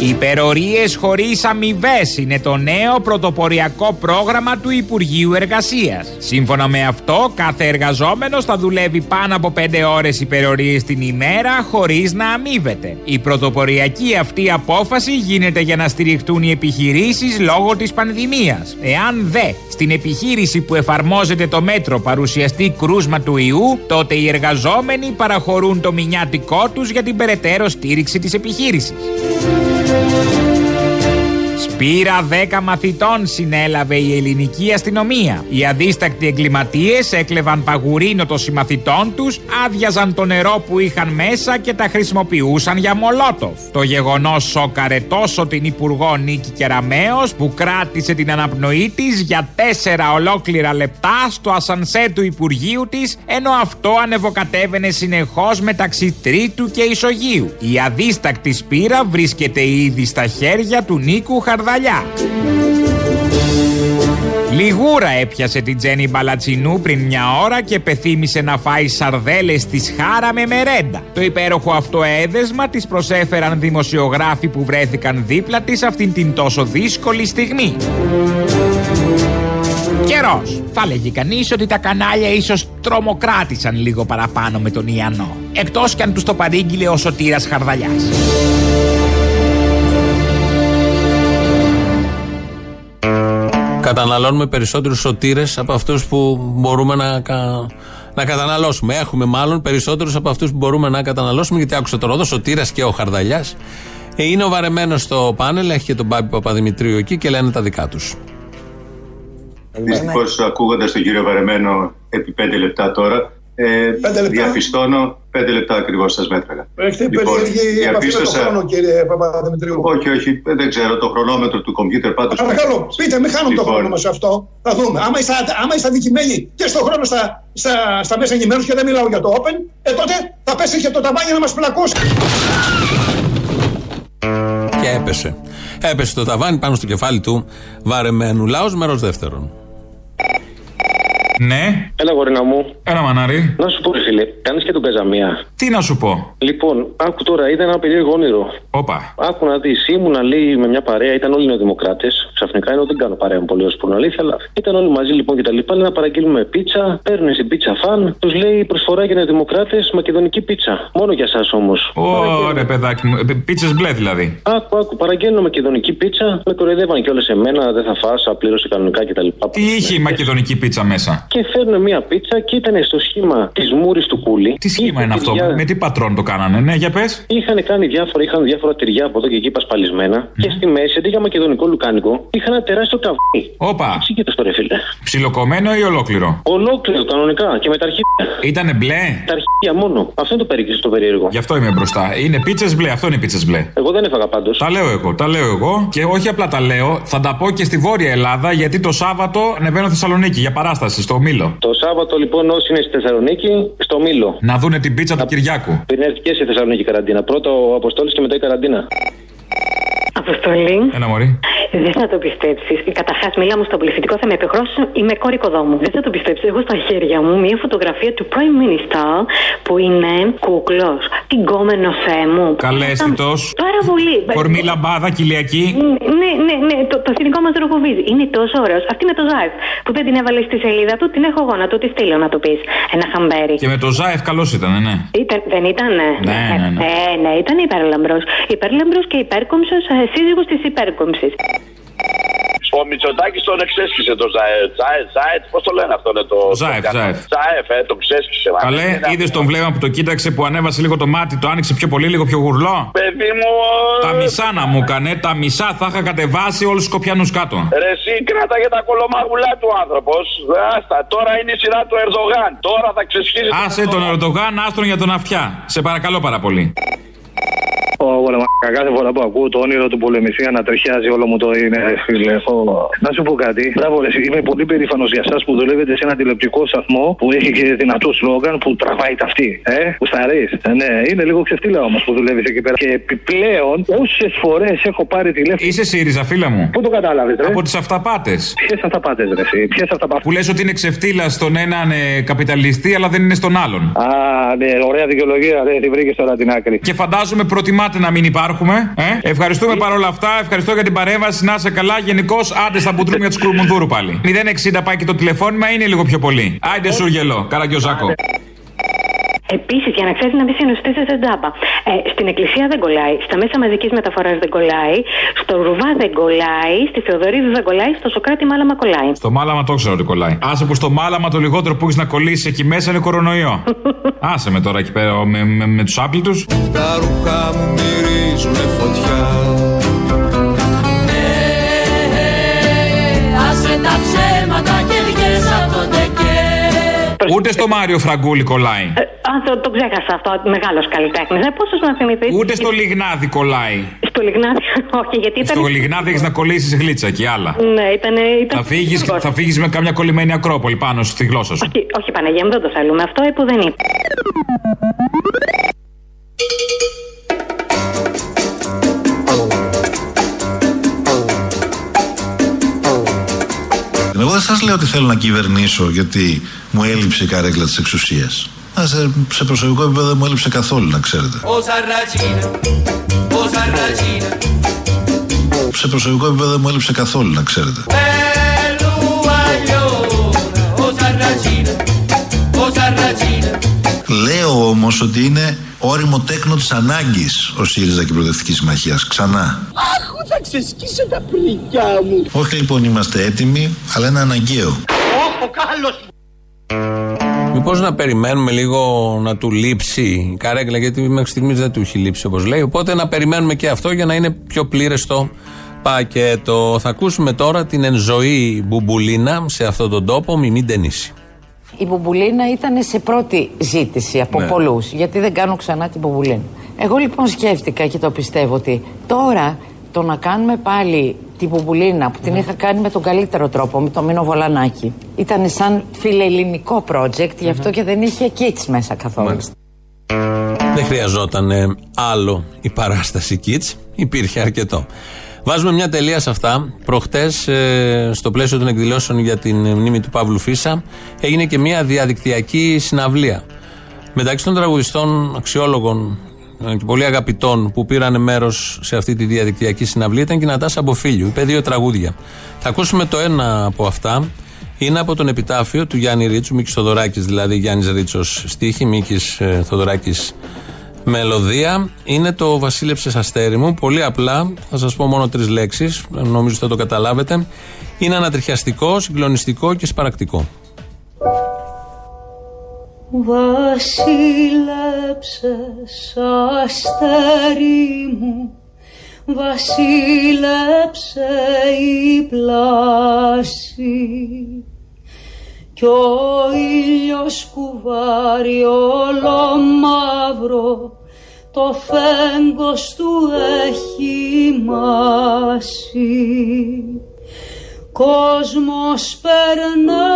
Υπερορίες χωρίς αμοιβές είναι το νέο πρωτοποριακό πρόγραμμα του Υπουργείου Εργασίας. Σύμφωνα με αυτό, κάθε εργαζόμενος θα δουλεύει πάνω από 5 ώρες υπερορίες την ημέρα χωρίς να αμείβεται. Η πρωτοποριακή αυτή απόφαση γίνεται για να στηριχτούν οι επιχειρήσεις λόγω της πανδημίας. Εάν δε στην επιχείρηση που εφαρμόζεται το μέτρο παρουσιαστεί κρούσμα του ιού, τότε οι εργαζόμενοι παραχωρούν το μηνιάτικό τους για την περαιτέρω στήριξη της επιχείρησης. Σπήρα 10 μαθητών συνέλαβε η ελληνική αστυνομία. Οι αδίστακτοι εγκληματίες έκλεβαν παγουρίνο των συμμαθητών τους, άδειαζαν το νερό που είχαν μέσα και τα χρησιμοποιούσαν για μολότοφ. Το γεγονός σόκαρε τόσο την Υπουργό Νίκη Κεραμέο που κράτησε την αναπνοή της για 4 ολόκληρα λεπτά στο ασανσέ του Υπουργείου της, ενώ αυτό ανεβοκατέβαινε συνεχώς μεταξύ Τρίτου και Ισογείου. Η αδίστακτη σπήρα βρίσκεται ήδη στα χέρια του Νίκου Χαρδαλιά. Λιγούρα έπιασε την Τζέννη Μπαλατσινού πριν μια ώρα και πεθύμησε να φάει σαρδέλες της χάρα με μερέντα. Το υπέροχο αυτό έδεσμα της προσέφεραν δημοσιογράφοι που βρέθηκαν δίπλα της αυτήν την τόσο δύσκολη στιγμή. Καιρός. Θα λέγει κανείς ότι τα κανάλια ίσως τρομοκράτησαν λίγο παραπάνω με τον Ιαννό. Εκτός κι αν τους το παρήγγειλε ο Σωτήρας Χαρδαλιάς. Καταναλώνουμε περισσότερους σωτήρες από αυτούς που μπορούμε να, κα... να καταναλώσουμε. Έχουμε μάλλον περισσότερους από αυτούς που μπορούμε να καταναλώσουμε. Γιατί άκουσα τώρα εδώ, Σωτήρας και ο Χαρδαλιάς. είναι ο βαρεμένος στο πάνελ, έχει και τον Πάπη Παπαδημητρίου εκεί και λένε τα δικά τους. Δυστυχώς, ακούγοντας τον κύριο Βαρεμένο επί πέντε λεπτά τώρα, ε, διαπιστώνω πέντε λεπτά ακριβώς σας μέτραγα. Έχετε Λοιπόν, περίεργη επαφή με τον διαπίστωσα- χρόνο, κύριε Παπαδημητρίου. Όχι, όχι, δεν ξέρω το χρονόμετρο του κομπιούτερ πάντω. Παρακαλώ, πείτε, μην χάνουμε το Λοιπόν. χρόνο μας σε αυτό. Θα δούμε. Άμα είστε, άμα είστε αδικημένοι και στον χρόνο στα, στα, στα μέσα ενημέρωσης και δεν μιλάω για το Open, ε τότε θα πέσει και το ταβάνι να μας πλακώσει. Και και έπεσε. Έπεσε το ταβάνι πάνω στο κεφάλι του βαρεμένου. Λαός μέρος δεύτερον. Ναι. Έλα, γορίνα μου. Έλα, μανάρι. Να σου πω, ρε φίλε, κάνεις και τον καζαμία. Τι να σου πω; Λοιπόν, άκου τώρα, είδα ένα περίεργο όνειρο. Όπα. Άκου να δεις, ήμουνα λέει με μια παρέα, ήταν όλοι νεοδημοκράτες. Ξαφνικά ενώ δεν κάνω παρέα μου πολύ ω που είναι αλήθεια, αλλά ήταν όλοι μαζί λοιπόν και τα λοιπά. Λέει να παραγγείλουμε πίτσα, παίρνουν στην πίτσα φαν, τους λέει προσφορά για νεοδημοκράτες μακεδονική πίτσα. Μόνο για εσάς όμως. Ωραία, παιδάκι μου. Πίτσες μπλε δηλαδή. Άκου, άκου, παραγγέλνω μακεδονική πίτσα, με κοροϊδεύαν κιόλας εμένα, δεν θα φάσα, πλήρωσε κανονικά κτλ. Τι είχε η μακεδονική πίτσα μέσα; Και φέρνουν μία πίτσα και ήταν στο σχήμα της μούρης του κούλι. Τι σχήμα είναι αυτό, με τι πατρόν το κάνανε, ναι, για πες. Είχαν κάνει διάφορα, είχαν διάφορα τυριά από εδώ και εκεί πασπαλισμένα. Και στη μέση, αντί για μακεδονικό λουκάνικο, είχαν ένα τεράστιο καβί. Όπα. Εξήγητε το ρε φίλε. Ψιλοκομμένο ή ολόκληρο; Ολόκληρο κανονικά και με τα αρχίδια. Ήτανε μπλε; Τα αρχίδια μόνο. Αυτό είναι το περίεργο το περίεργο. Γι' αυτό είμαι μπροστά. Είναι πίτσες μπλε, αυτό είναι πίτσες μπλε. Εγώ δεν έφαγα πάντως. Τα λέω εγώ, τα λέω εγώ. Και όχι απλά τα λέω, θα τα πω και στη Βόρεια Ελλάδα γιατί το Σάββατο ανεβαίνω Θεσσαλονίκη για παράσταση στο Μήλο. Το Σάββατο λοιπόν όσοι είναι στη Θεσσαλονίκη, στο Μήλο. Να δούνε την πίτσα του Κυριάκου. Πριν έρθει και στη Θεσσαλονίκη καραντίνα. Πρώτο ο Αποστόλης και μετά η καραντίνα. Αποστολή. Ένα μωρή. Δεν θα το πιστέψεις; Καταρχάς, μιλάμε στο πληθυντικό, θα με επιχρώσουν. Είμαι κόρη οικοδόμου. Δεν θα το πιστέψεις. Έχω στα χέρια μου μια φωτογραφία του Prime Minister που είναι κούκλος. Την κόμενο θέ μου. Καλέσθητο. Πάρα πολύ. Κορμή λαμπάδα, κοιλιακή. Ναι, ναι, ναι, το, το εθνικό μας ροκοβίζει. Είναι τόσο ωραίος. Αυτή με το Ζάεφ που δεν την έβαλες στη σελίδα του, την έχω εγώ να του τη στείλω να του πεις ένα χαμπέρι. Και με το Ζάεφ καλός ήταν, ναι. Ήταν, δεν ήταν. Ναι, ναι, ναι. Ε, ναι, ήταν υπέρλαμπρο. Υπέρλαμπρο και υπέρκομψος ε, σύζυγος της υπέρκομψης. Ο Μητσοτάκη τον εξέσχισε το Ζαετ. Ζαετ, Ζαετ, πώς το λένε αυτό, είναι το. Ζάεφ, το... Ζάεφ. Ζαεφ, ε, τον ξέσχισε. μα. Καλέ, Είναι είδες τον βλέμμα που το κοίταξε που ανέβασε λίγο το μάτι, το άνοιξε πιο πολύ, λίγο πιο γουρλό; Παιδί μου. Τα μισά να μου έκανε, τα μισά θα είχα κατεβάσει όλους τους Σκοπιανούς κάτω. Ρε, εσύ κράταγε τα κολομάγουλά του άνθρωπος. Άστα, τώρα είναι η σειρά του Ερδογάν. Τώρα θα ξεσχίσει. Άσε τον Ερντογάν, άστρον για τον αυτιά. Σε παρακαλώ πάρα πολύ. Ω, γολεμακα, κάθε φορά που ακούω το όνειρο του πολεμιστή ανατριχιάζει όλο μου το είναι, φίλε. Ω, Να σου πω κάτι. Μπράβο, ρε, εσύ, είμαι πολύ περήφανος για εσάς που δουλεύετε σε ένα τηλεοπτικό σταθμό που έχει και δυνατό σλόγγαν που τραβάει ταυτί. Ε, που σταρεί. Ε, ναι, είναι λίγο ξεφτύλα όμως που δουλεύει εκεί πέρα. Και επιπλέον, όσες φορές έχω πάρει τηλέφωνο. Είσαι ΣΥΡΙΖΑ, φίλα μου. Πού το κατάλαβες, ρε; Από τις αυταπάτες. Ποιες αυταπάτες, ρε. Ποιες αυταπάτε. Που λες ότι είναι ξεφτύλα στον έναν ε, καπιταλιστή, αλλά δεν είναι στον άλλον. Α, ναι, ωραία δικαιολογία, ρε, τη βρήκες τώρα την άκρη. Και φαντάζομαι προτιμάτε να μην υπάρχουμε. Ε; Ευχαριστούμε παρόλα αυτά. Ευχαριστώ για την παρέμβαση. Να είσαι καλά. Γενικώς, άντε στα μπουντρούμια του Κουρμουνδούρου πάλι. 060 πάει και το τηλεφώνημα είναι λίγο πιο πολύ. Άιντε σούργελο. Καραγκιόζάκο. Επίσης, για να ξέρεις να μην συνοστεί σε τζάμπα. Ε, στην εκκλησία δεν κολλάει, στα μέσα μαζικής μεταφοράς δεν κολλάει, στο Ρουβά δεν κολλάει, στη Θεοδωρίδη δεν κολλάει, στο Σοκράτη μάλαμα κολλάει. Στο μάλαμα το ξέρω ότι κολλάει. Άσε που στο μάλαμα το λιγότερο που έχεις να κολλήσεις εκεί μέσα είναι κορονοϊό. Άσε με τώρα εκεί πέρα με, με, με τους άπλητους. Τα ρούχα μου μυρίζουνε φωτιά Άσε τα ψέματα Ούτε στο Μάριο Φραγκούλη κολλάει. Ε, Α, το, το ξέχασα αυτό. Μεγάλος καλλιτέχνης. Ε, Πόσο να θυμηθείς; Ούτε στο Λιγνάδι κολλάει. Στο Λιγνάδι, όχι, γιατί ήταν. Στο Λιγνάδι έχεις να κολλήσεις γλίτσα και άλλα. Ναι, ήταν. ήταν Θα φύγεις, θα φύγεις με κάμια κολλημένη ακρόπολη πάνω στη γλώσσα σου. Όχι, όχι, Παναγία μου, δεν το θέλουμε. Αυτό που δεν είναι. Εγώ δεν σας λέω ότι θέλω να κυβερνήσω γιατί μου έλειψε η καρέκλα της εξουσίας. Σε, σε προσωπικό επίπεδο δεν μου έλειψε καθόλου, να ξέρετε. Όσα ρατσίνα, όσα ρατσίνα Σε προσωπικό επίπεδο δεν μου έλειψε καθόλου, να ξέρετε. Όσα ρατσίνα, όσα ρατσίνα Λέω όμως ότι είναι όριμο τέκνο της ανάγκης ο ΣΥΡΙΖΑ και η Προοδευτική Συμμαχία. Ξανά. Αχ, θα ξεσκίσω τα πρικιά μου Όχι λοιπόν είμαστε έτοιμοι, αλλά είναι αναγκαίο. Όχο, κάλος Μήπως να περιμένουμε λίγο να του λείψει η καρέκλα, γιατί μέχρι στιγμής δεν του έχει λείψει όπως λέει. Οπότε να περιμένουμε και αυτό για να είναι πιο πλήρες το πακέτο. Θα ακούσουμε τώρα την ενζωή Μπουμπουλίνα σε αυτόν τον τόπο, Μιμή Ντενίση. Η μπουμπουλίνα ήταν σε πρώτη ζήτηση από Ναι. πολλούς, γιατί δεν κάνω ξανά την μπουμπουλίνα. Εγώ λοιπόν σκέφτηκα και το πιστεύω ότι τώρα το να κάνουμε πάλι την μπουμπουλίνα που την είχα κάνει με τον καλύτερο τρόπο, με το Μίνο Βολανάκη, ήταν σαν φιλελληνικό project, γι' αυτό και δεν είχε kids μέσα καθόλου. Δεν χρειαζόταν ε, άλλο η παράσταση Kids. Υπήρχε αρκετό. Βάζουμε μια τελεία σε αυτά. Προχτές, ε, στο πλαίσιο των εκδηλώσεων για την μνήμη του Παύλου Φίσα, έγινε και μια διαδικτυακή συναυλία. Μεταξύ των τραγουδιστών αξιόλογων ε, και πολύ αγαπητών που πήραν μέρος σε αυτή τη διαδικτυακή συναυλία ήταν και η Νατάσα Μποφίλιου. Είπε δύο τραγούδια. Θα ακούσουμε το ένα από αυτά. Είναι από τον επιτάφιο του Γιάννη Ρίτσου, Μίκης Θοδωράκης δηλαδή, Γιάννης Ρίτσος στίχη, Μίκης ε, Θοδωράκης μελωδία. Είναι το Βασίλεψες Αστέρι μου. Πολύ απλά, θα σας πω μόνο τρεις λέξεις, νομίζω θα το καταλάβετε. Είναι ανατριχιαστικό, συγκλονιστικό και σπαρακτικό. Βασίλεψες αστέρι μου. Βασίλεψε η πλάση. Κι ο ήλιος κουβάρει όλο μαύρο το φέγγος του έχει μάσει. Κόσμος περνά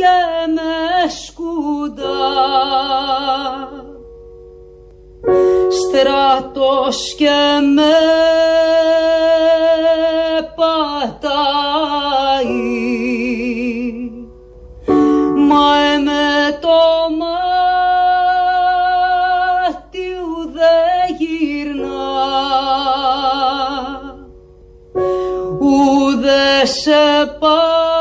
και με σκουντά στρατός και με πατάει. Μα με το μάτι ουδέ γυρνά. Ουδέ σε παρατάει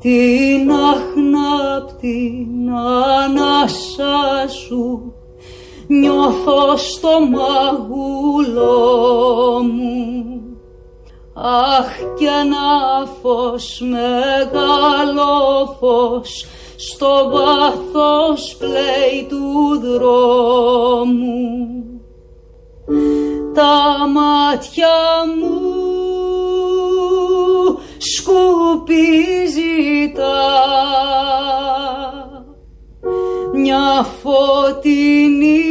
την αχνάπτη ανάσα σου νιώθω στο μαγούλο μου. Αχ κι ένα φως, μεγάλο φως στο βάθος πλέει του δρόμου. Τα μάτια μου σκουπίζει τα. Μια φωτεινή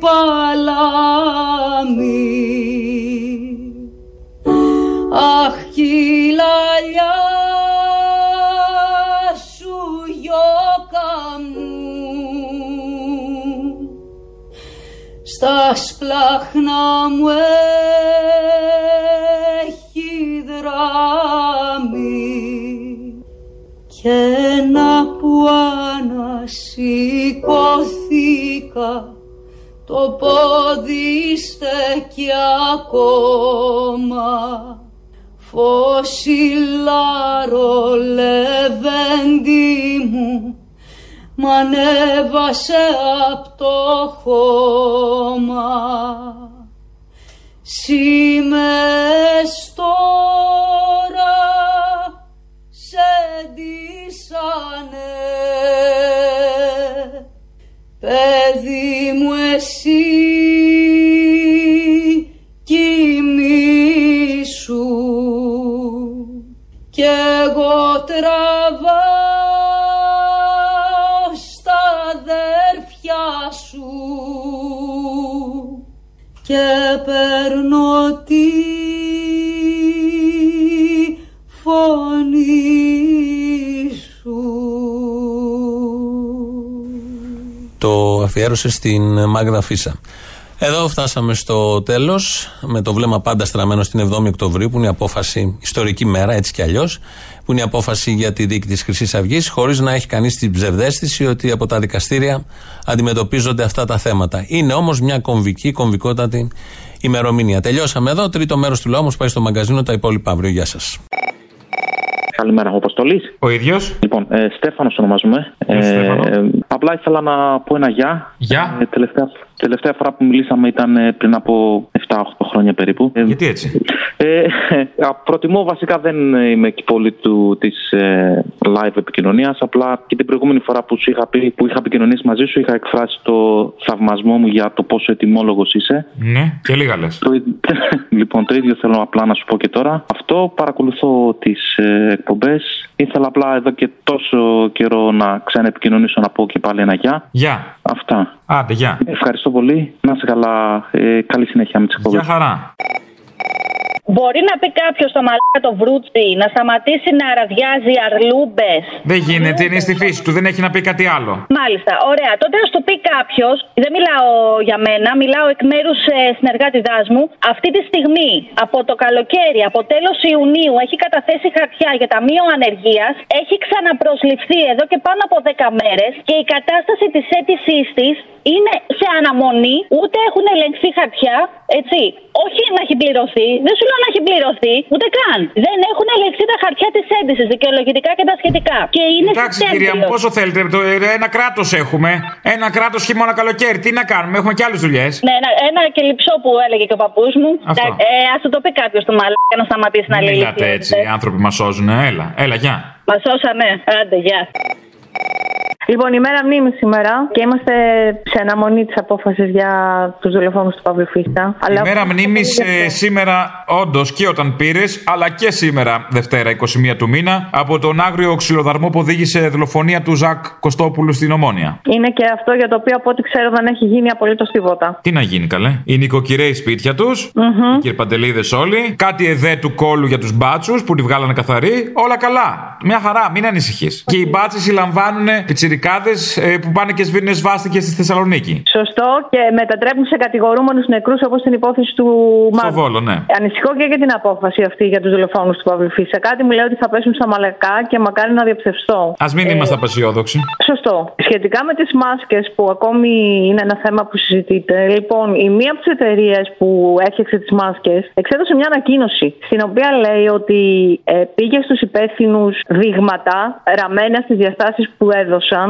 παλάμη. Αχ κι η λαλιά σου γιώκα μου. Στα σπλάχνα μου έχει δράμει και να που ανασηκωθήκα το πόδι στέκει ακόμα. Φωσιλάρο λεβέντι μου μ' ανέβασε απ' το χώμα Σήμες τώρα σε ντύσανε. Παιδί μου εσύ και παίρνω τη φωνή σου. Το αφιέρωσε στην Μάγδα Φίσα. Εδώ φτάσαμε στο τέλος, με το βλέμμα πάντα στραμμένο στην 7η Οκτωβρίου, που είναι η απόφαση, ιστορική μέρα, έτσι κι αλλιώς, που είναι η απόφαση για τη δίκη της Χρυσής Αυγής, χωρίς να έχει κανείς την ψευδέστηση ότι από τα δικαστήρια αντιμετωπίζονται αυτά τα θέματα. Είναι όμως μια κομβική, κομβικότατη ημερομηνία. Τελειώσαμε εδώ. Τρίτο μέρος του λαού πάει στο μαγκαζίνο. Τα υπόλοιπα αύριο. Γεια σας. Καλημέρα, ο Αποστολής. Ο ίδιος. Λοιπόν, ε, Στέφανος ονομάζομαι. Γεια σου, Στέφανο. Ε, απλά ήθελα να πω ένα γεια. Γεια. Ε, τελευταία, τελευταία φορά που μιλήσαμε ήταν ε, πριν από 7-8 χρόνια περίπου. Ε, Γιατί έτσι; ε, α, προτιμώ βασικά δεν είμαι και πολύ του, της ε, live επικοινωνίας Απλά και την προηγούμενη φορά που, σου είχα πει, που είχα επικοινωνήσει μαζί σου είχα εκφράσει το θαυμασμό μου για το πόσο ετοιμόλογος είσαι Ναι, και λίγα λες. το, ι- λοιπόν, το ίδιο θέλω απλά να σου πω και τώρα. Αυτό παρακολουθώ τις ε, εκπομπές. Ήθελα απλά εδώ και τόσο καιρό να ξαναεπικοινωνήσω να πω και πάλι ένα γεια. Γεια. Αυτά. Άντε, γεια. Ευχαριστώ πολύ. Να είσαι καλά. Ε, καλή συνέχεια με τις εκπομπές. Γεια χαρά. Μπορεί να πει κάποιος στο μαλάκα το βρούτσι να σταματήσει να αραδιάζει αρλούμπες; Δεν γίνεται, είναι στη φύση του, δεν έχει να πει κάτι άλλο. Μάλιστα, ωραία. Τότε να σου το πει κάποιος, δεν μιλάω για μένα, μιλάω εκ μέρους συνεργάτη μου. Αυτή τη στιγμή, από το καλοκαίρι, από τέλος Ιουνίου, έχει καταθέσει χαρτιά για ταμείο ανεργίας, έχει ξαναπροσληφθεί εδώ και πάνω από 10 μέρες και η κατάσταση της αίτησής της είναι σε αναμονή, ούτε έχουν ελεγχθεί χαρτιά, έτσι. Όχι να έχει πληρωθεί, δεν σου λέω να έχει πληρωθεί, ούτε καν. Δεν έχουν ελεγχθεί τα χαρτιά της αίτησης, δικαιολογητικά και τα σχετικά. Και είναι Εντάξει, Σεπτέμβριος. κυρία μου, πόσο θέλετε. Το, ε, ένα κράτος έχουμε. Ένα κράτος χειμώνα καλοκαίρι. Τι να κάνουμε, έχουμε και άλλες δουλειές. Ναι, ένα, ένα και λυψό που έλεγε και ο παππούς μου. Αυτό. Ε, Α του το πει κάποιος του μαλάκα να σταματήσει να λέει. Μιλάτε έτσι, οι άνθρωποι μας σώζουν. Έλα, έλα, γεια. Μας σώσανε. Άντε, γεια. Λοιπόν, ημέρα μνήμη σήμερα και είμαστε σε αναμονή της απόφασης για τους δολοφόνους του Παύλου Φίστα. Η μέρα μνήμης σήμερα, όντως και όταν πήρες, αλλά και σήμερα, Δευτέρα 21 του μήνα, από τον άγριο ξυλοδαρμό που οδήγησε δολοφονία του Ζακ Κωστόπουλου στην Ομόνια. Είναι και αυτό για το οποίο από ό,τι ξέρω δεν έχει γίνει απολύτως τίποτα. Τι να γίνει, καλέ; Οι νοικοκυρέοι σπίτια τους, οι κυρπαντελίδε όλοι, κάτι εδέ του κόλου για τους μπάτσους που τη βγάλανε καθαρή, όλα καλά. Μια χαρά, μην ανησυχείς. Και οι μπάτσες συλλαμβάνουν πιτσιρικάδε που πάνε και σβήνουν σβάστηκε στη Θεσσαλονίκη. Σωστό και μετατρέπουν σε κατηγορούμενους νεκρούς όπως την υπόθεση του Στο Μάρκου. Βόλο, ναι. Ανησυχώ και για την απόφαση αυτή για τους δολοφόνους του Παύλου Φίσα. Κάτι μου λέει ότι θα πέσουν στα μαλακά και μακάρι να διαψευστώ. Α μην είμαστε απεσιόδοξοι. Σωστό. Σχετικά με τις μάσκες που ακόμη είναι ένα θέμα που συζητείται, λοιπόν, η μία από τις εταιρείες που έφτιαξε τις μάσκες εξέδωσε μια ανακοίνωση στην οποία λέει ότι ε, πήγε στους υπεύθυνους δείγματα ραμμένα στις διαστάσεις που έδωσαν,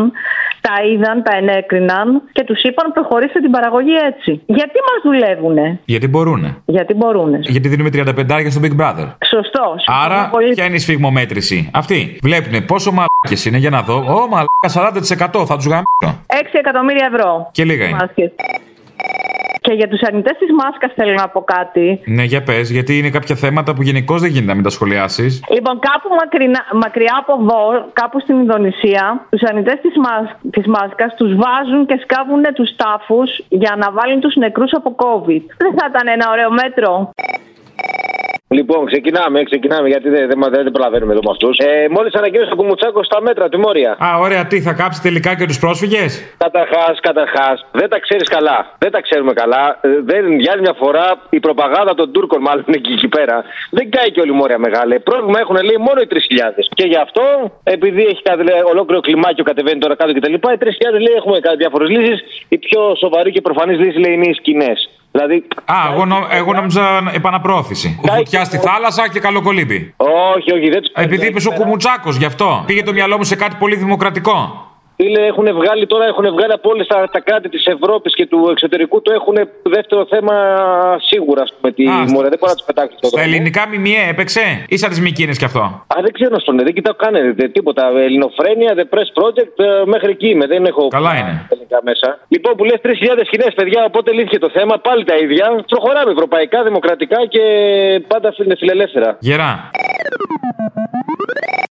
τα είδαν, τα ενέκριναν και τους είπαν προχωρήστε την παραγωγή έτσι. Γιατί μας δουλεύουνε, Γιατί μπορούνε. Γιατί μπορούνε. Γιατί δίνουμε 35 στο Big Brother. Σωστό. Άρα, ποια είναι η σφιγμομέτρηση; Αυτή. Βλέπουνε πόσο μαλάκες είναι για να δω. Ω, μαλάκα 40% θα τους γαμίσω. 6 εκατομμύρια ευρώ. Και λίγα είναι. Μάσκες. Και για τους αρνητές της μάσκας θέλω να πω κάτι. Ναι, για πες, γιατί είναι κάποια θέματα που γενικώς δεν γίνεται να μην τα σχολιάσεις. Λοιπόν, κάπου μακρινά, μακριά από εδώ, κάπου στην Ινδονησία, τους αρνητές της μάς, της μάσκας τους βάζουν και σκάβουν τους τάφους για να βάλουν τους νεκρούς από COVID. Δεν θα ήταν ένα ωραίο μέτρο. Λοιπόν, ξεκινάμε, ξεκινάμε γιατί δεν, δεν, δεν, δεν προλαβαίνουμε εδώ με αυτούς. Ε, Μόλις ανακοίνωσε ο Κουμουτσάκος στα μέτρα, τη Μόρια. Α, ωραία, τι θα κάψει τελικά και τους πρόσφυγες; Καταρχάς, καταρχάς, δεν τα ξέρεις καλά. Δεν τα ξέρουμε καλά. Ε, Δεν, για άλλη μια φορά η προπαγάνδα των Τούρκων, μάλλον εκεί, εκεί πέρα, δεν κάει και όλη η Μόρια μεγάλη. Πρόβλημα έχουν λέει μόνο οι 3.000. Και γι' αυτό, επειδή έχει κάτι, λέει, ολόκληρο κλιμάκιο κατεβαίνει τώρα κάτω κτλ., οι 3.000 λέει έχουμε διάφορες λύσεις. Η πιο σοβαρή και προφανής λύση λέει είναι οι σκηνές. Δηλαδή, Α, εγώ, νο, εγώ νόμιζα επαναπρόθεση. Φωτιά στη θάλασσα και καλοκολύμπη. Όχι, όχι, δεν τους Επειδή είπε ο Κουμουτσάκος, γι' αυτό. Πήγε το μυαλό μου σε κάτι πολύ δημοκρατικό. Φίλε, έχουν βγάλει τώρα, έχουν βγάλει από όλες τα, τα κράτη της Ευρώπης και του εξωτερικού το έχουν δεύτερο θέμα σίγουρα, ας πούμε. Τη μορφή. Δεν μπορεί να τους πετάξει Στα ελληνικά μιμιέ έπαιξε ή σαν τις Μικίνες κι αυτό; Α, δεν ξέρω στον δεν κοιτάω καν δεν, τίποτα. Ελληνοφρένια, The Press Project, ε, μέχρι εκεί είμαι. Δεν έχω Καλά είναι. ελληνικά μέσα. Λοιπόν, που λες 3.000 σκηνές, παιδιά, οπότε λύθηκε το θέμα. Πάλι τα ίδια. Προχωράμε ευρωπαϊκά, δημοκρατικά και πάντα φιλελεύθερα. Γερά.